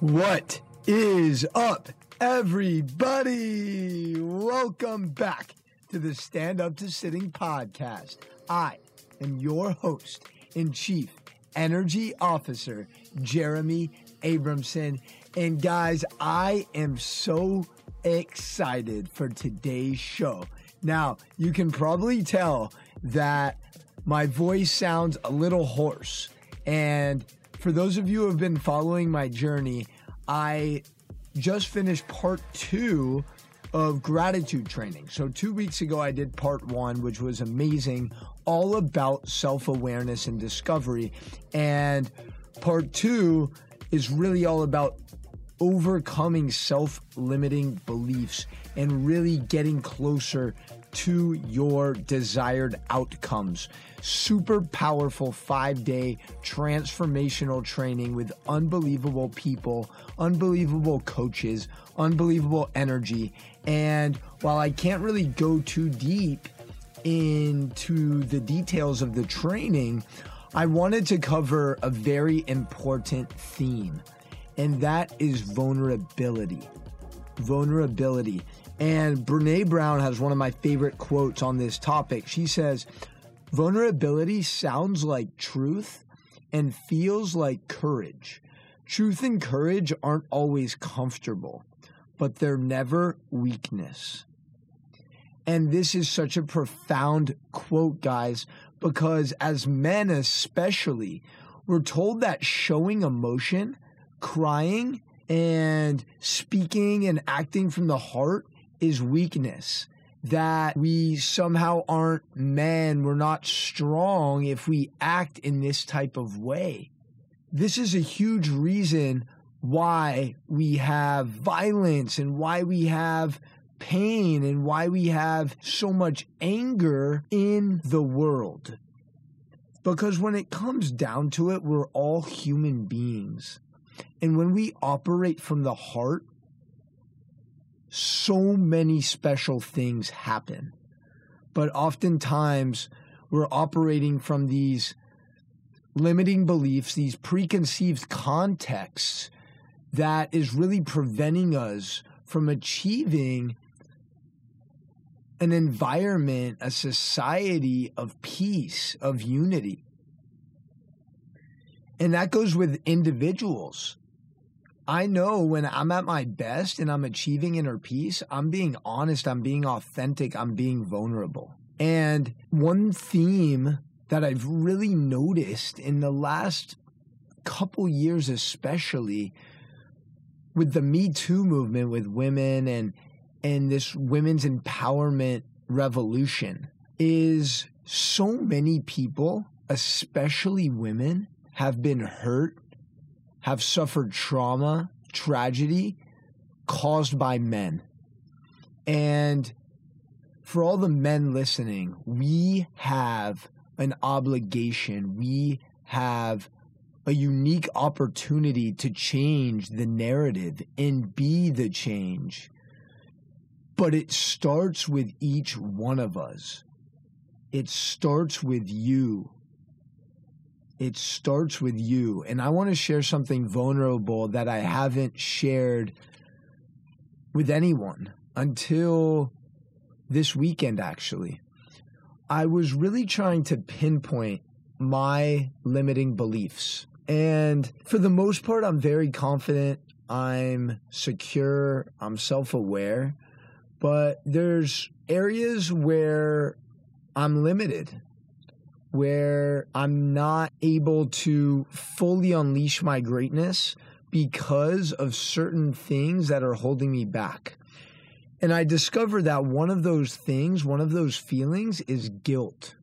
What is up, everybody? Welcome back to the Stand Up to Sitting podcast. I am your host and chief energy officer, Jeremy Abramson. And guys, I am so excited for today's show. Now, you can probably tell that my voice sounds a little hoarse. And for those of you who have been following my journey, I just finished part two of gratitude training. So, two weeks ago, I did part one, which was amazing, all about self awareness and discovery. And part two is really all about overcoming self limiting beliefs and really getting closer to your desired outcomes. Super powerful five day transformational training with unbelievable people, unbelievable coaches, unbelievable energy. And while I can't really go too deep into the details of the training, I wanted to cover a very important theme, and that is vulnerability. Vulnerability. And Brene Brown has one of my favorite quotes on this topic. She says, Vulnerability sounds like truth and feels like courage. Truth and courage aren't always comfortable, but they're never weakness. And this is such a profound quote, guys, because as men, especially, we're told that showing emotion, crying, and speaking and acting from the heart is weakness. That we somehow aren't men, we're not strong if we act in this type of way. This is a huge reason why we have violence and why we have pain and why we have so much anger in the world. Because when it comes down to it, we're all human beings. And when we operate from the heart, so many special things happen. But oftentimes, we're operating from these limiting beliefs, these preconceived contexts that is really preventing us from achieving an environment, a society of peace, of unity. And that goes with individuals. I know when I'm at my best and I'm achieving inner peace, I'm being honest, I'm being authentic, I'm being vulnerable. And one theme that I've really noticed in the last couple years, especially with the Me Too movement with women and and this women's empowerment revolution is so many people, especially women, have been hurt have suffered trauma, tragedy caused by men. And for all the men listening, we have an obligation. We have a unique opportunity to change the narrative and be the change. But it starts with each one of us. It starts with you it starts with you. And I want to share something vulnerable that I haven't shared with anyone until this weekend, actually. I was really trying to pinpoint my limiting beliefs. And for the most part, I'm very confident. I'm secure. I'm self aware. But there's areas where I'm limited where I'm not able to fully unleash my greatness because of certain things that are holding me back. And I discovered that one of those things, one of those feelings is guilt.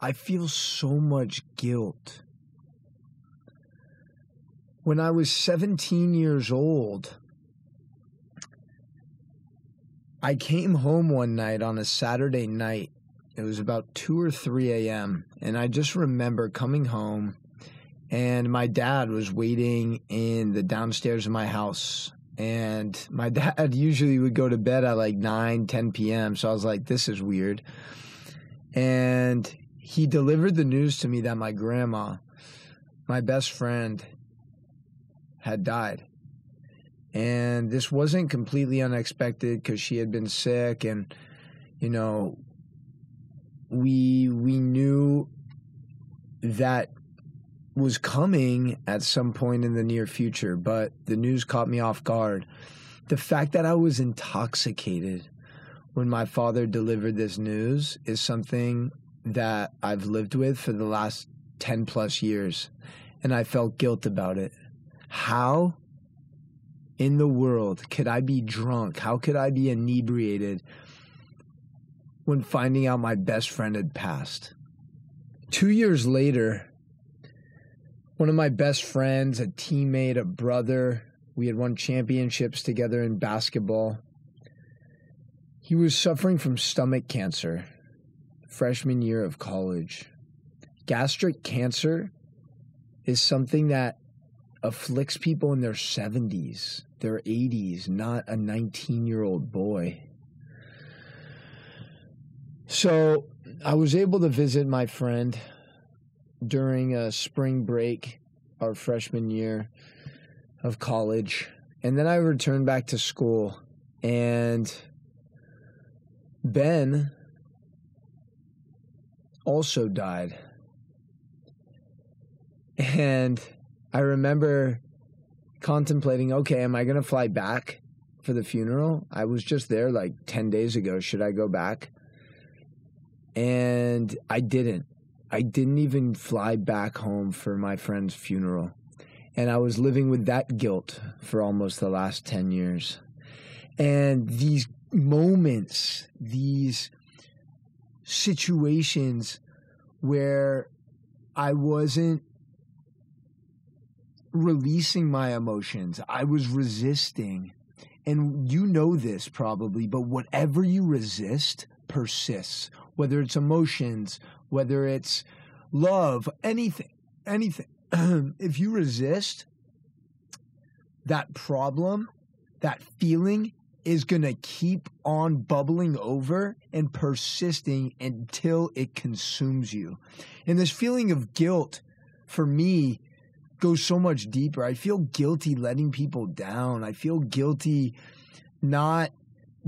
I feel so much guilt. When I was 17 years old, I came home one night on a Saturday night it was about 2 or 3 a.m. And I just remember coming home and my dad was waiting in the downstairs of my house. And my dad usually would go to bed at like 9, 10 p.m. So I was like, this is weird. And he delivered the news to me that my grandma, my best friend, had died. And this wasn't completely unexpected because she had been sick and you know we we knew that was coming at some point in the near future, but the news caught me off guard. The fact that I was intoxicated when my father delivered this news is something that I've lived with for the last 10 plus years, and I felt guilt about it. How in the world could I be drunk? How could I be inebriated when finding out my best friend had passed? Two years later, one of my best friends, a teammate, a brother, we had won championships together in basketball. He was suffering from stomach cancer freshman year of college. Gastric cancer is something that afflicts people in their 70s, their 80s, not a 19 year old boy. So I was able to visit my friend during a spring break, our freshman year of college. And then I returned back to school. And Ben also died. And I remember contemplating okay, am I going to fly back for the funeral? I was just there like 10 days ago. Should I go back? And I didn't. I didn't even fly back home for my friend's funeral. And I was living with that guilt for almost the last 10 years. And these moments, these situations where I wasn't releasing my emotions, I was resisting. And you know this probably, but whatever you resist persists, whether it's emotions, whether it's love, anything, anything. if you resist, that problem, that feeling is going to keep on bubbling over and persisting until it consumes you. And this feeling of guilt for me goes so much deeper. I feel guilty letting people down. I feel guilty not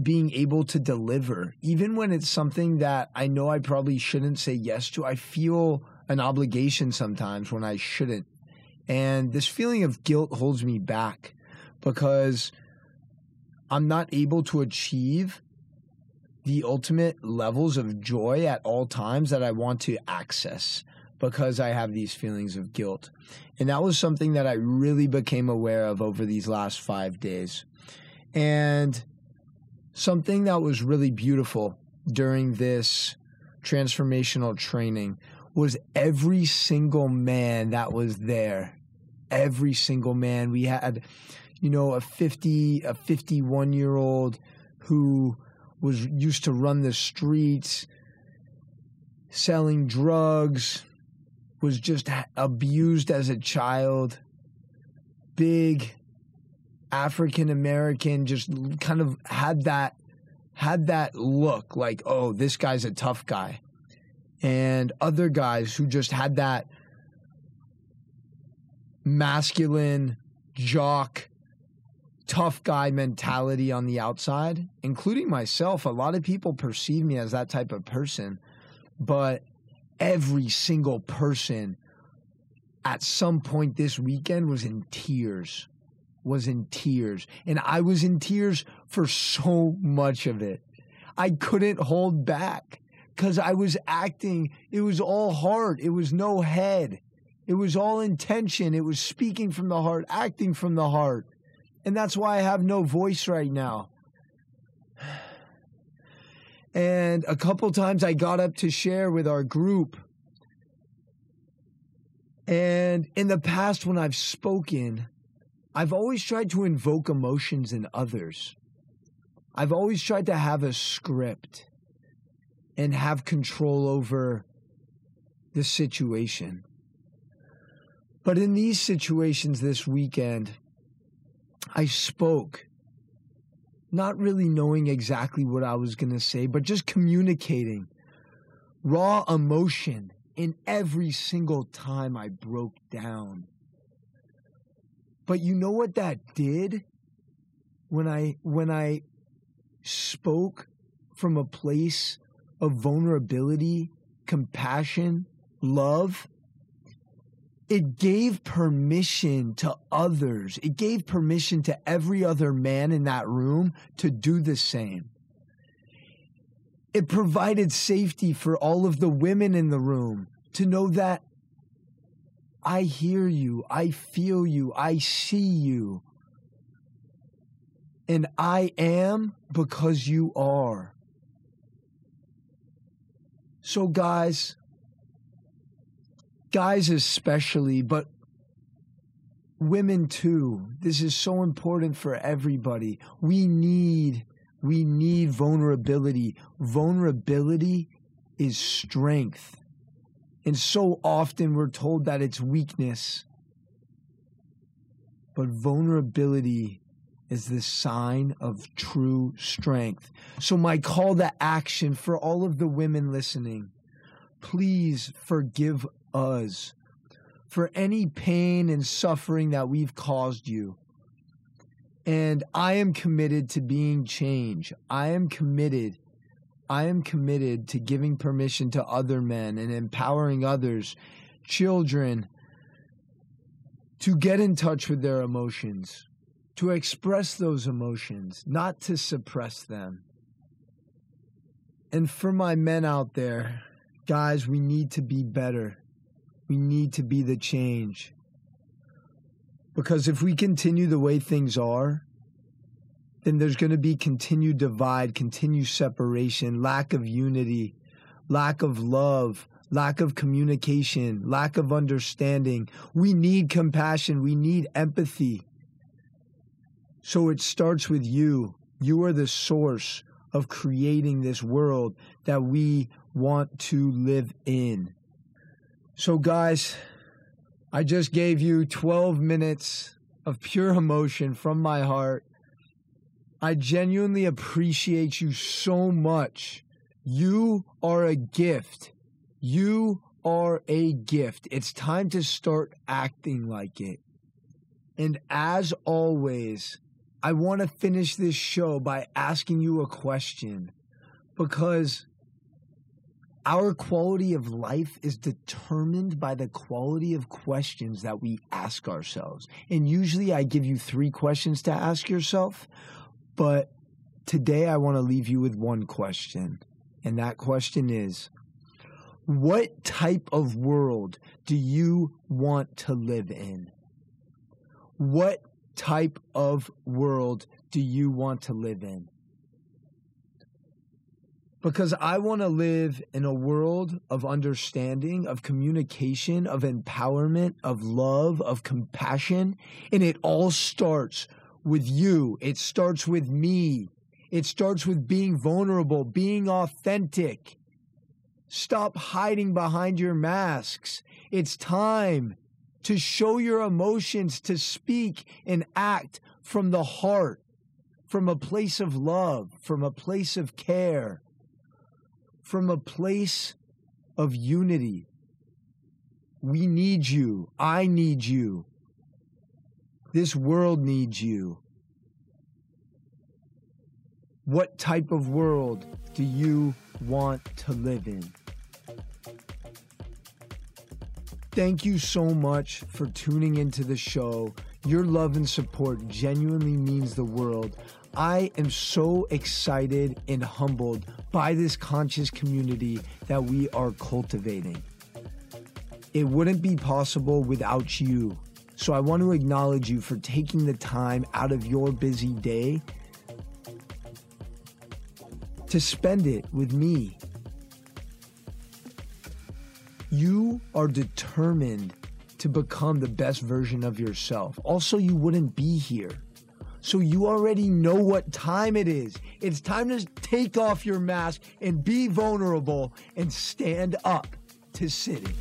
being able to deliver. Even when it's something that I know I probably shouldn't say yes to, I feel an obligation sometimes when I shouldn't. And this feeling of guilt holds me back because I'm not able to achieve the ultimate levels of joy at all times that I want to access because I have these feelings of guilt. And that was something that I really became aware of over these last five days. And something that was really beautiful during this transformational training was every single man that was there. Every single man. We had you know, a 50, a 51 year old who was used to run the streets, selling drugs, was just abused as a child. Big African American, just kind of had that had that look like, oh, this guy's a tough guy. And other guys who just had that masculine jock tough guy mentality on the outside, including myself. A lot of people perceive me as that type of person, but every single person at some point this weekend was in tears. Was in tears. And I was in tears for so much of it. I couldn't hold back because I was acting. It was all heart, it was no head. It was all intention. It was speaking from the heart, acting from the heart. And that's why I have no voice right now. And a couple times I got up to share with our group. And in the past, when I've spoken, I've always tried to invoke emotions in others. I've always tried to have a script and have control over the situation. But in these situations this weekend, I spoke, not really knowing exactly what I was going to say, but just communicating raw emotion in every single time I broke down. But you know what that did? When I when I spoke from a place of vulnerability, compassion, love, it gave permission to others. It gave permission to every other man in that room to do the same. It provided safety for all of the women in the room to know that I hear you, I feel you, I see you. And I am because you are. So, guys, guys especially, but women too. This is so important for everybody. We need we need vulnerability. Vulnerability is strength. And so often we're told that it's weakness. But vulnerability is the sign of true strength. So, my call to action for all of the women listening please forgive us for any pain and suffering that we've caused you. And I am committed to being change. I am committed. I am committed to giving permission to other men and empowering others, children, to get in touch with their emotions, to express those emotions, not to suppress them. And for my men out there, guys, we need to be better. We need to be the change. Because if we continue the way things are, then there's going to be continued divide, continued separation, lack of unity, lack of love, lack of communication, lack of understanding. We need compassion, we need empathy. So it starts with you. You are the source of creating this world that we want to live in. So, guys, I just gave you 12 minutes of pure emotion from my heart. I genuinely appreciate you so much. You are a gift. You are a gift. It's time to start acting like it. And as always, I want to finish this show by asking you a question because our quality of life is determined by the quality of questions that we ask ourselves. And usually I give you three questions to ask yourself, but today I want to leave you with one question. And that question is What type of world do you want to live in? What type of world do you want to live in? because I want to live in a world of understanding, of communication, of empowerment, of love, of compassion. And it all starts with you. It starts with me. It starts with being vulnerable, being authentic. Stop hiding behind your masks. It's time to show your emotions, to speak and act from the heart, from a place of love, from a place of care from a place of unity. We need you. I need you. This world needs you. What type of world do you want to live in? Thank you so much for tuning into the show. Your love and support genuinely means the world. I am so excited and humbled by this conscious community that we are cultivating. It wouldn't be possible without you. So I want to acknowledge you for taking the time out of your busy day to spend it with me. You are determined to become the best version of yourself. Also, you wouldn't be here. So you already know what time it is. It's time to take off your mask and be vulnerable and stand up to city.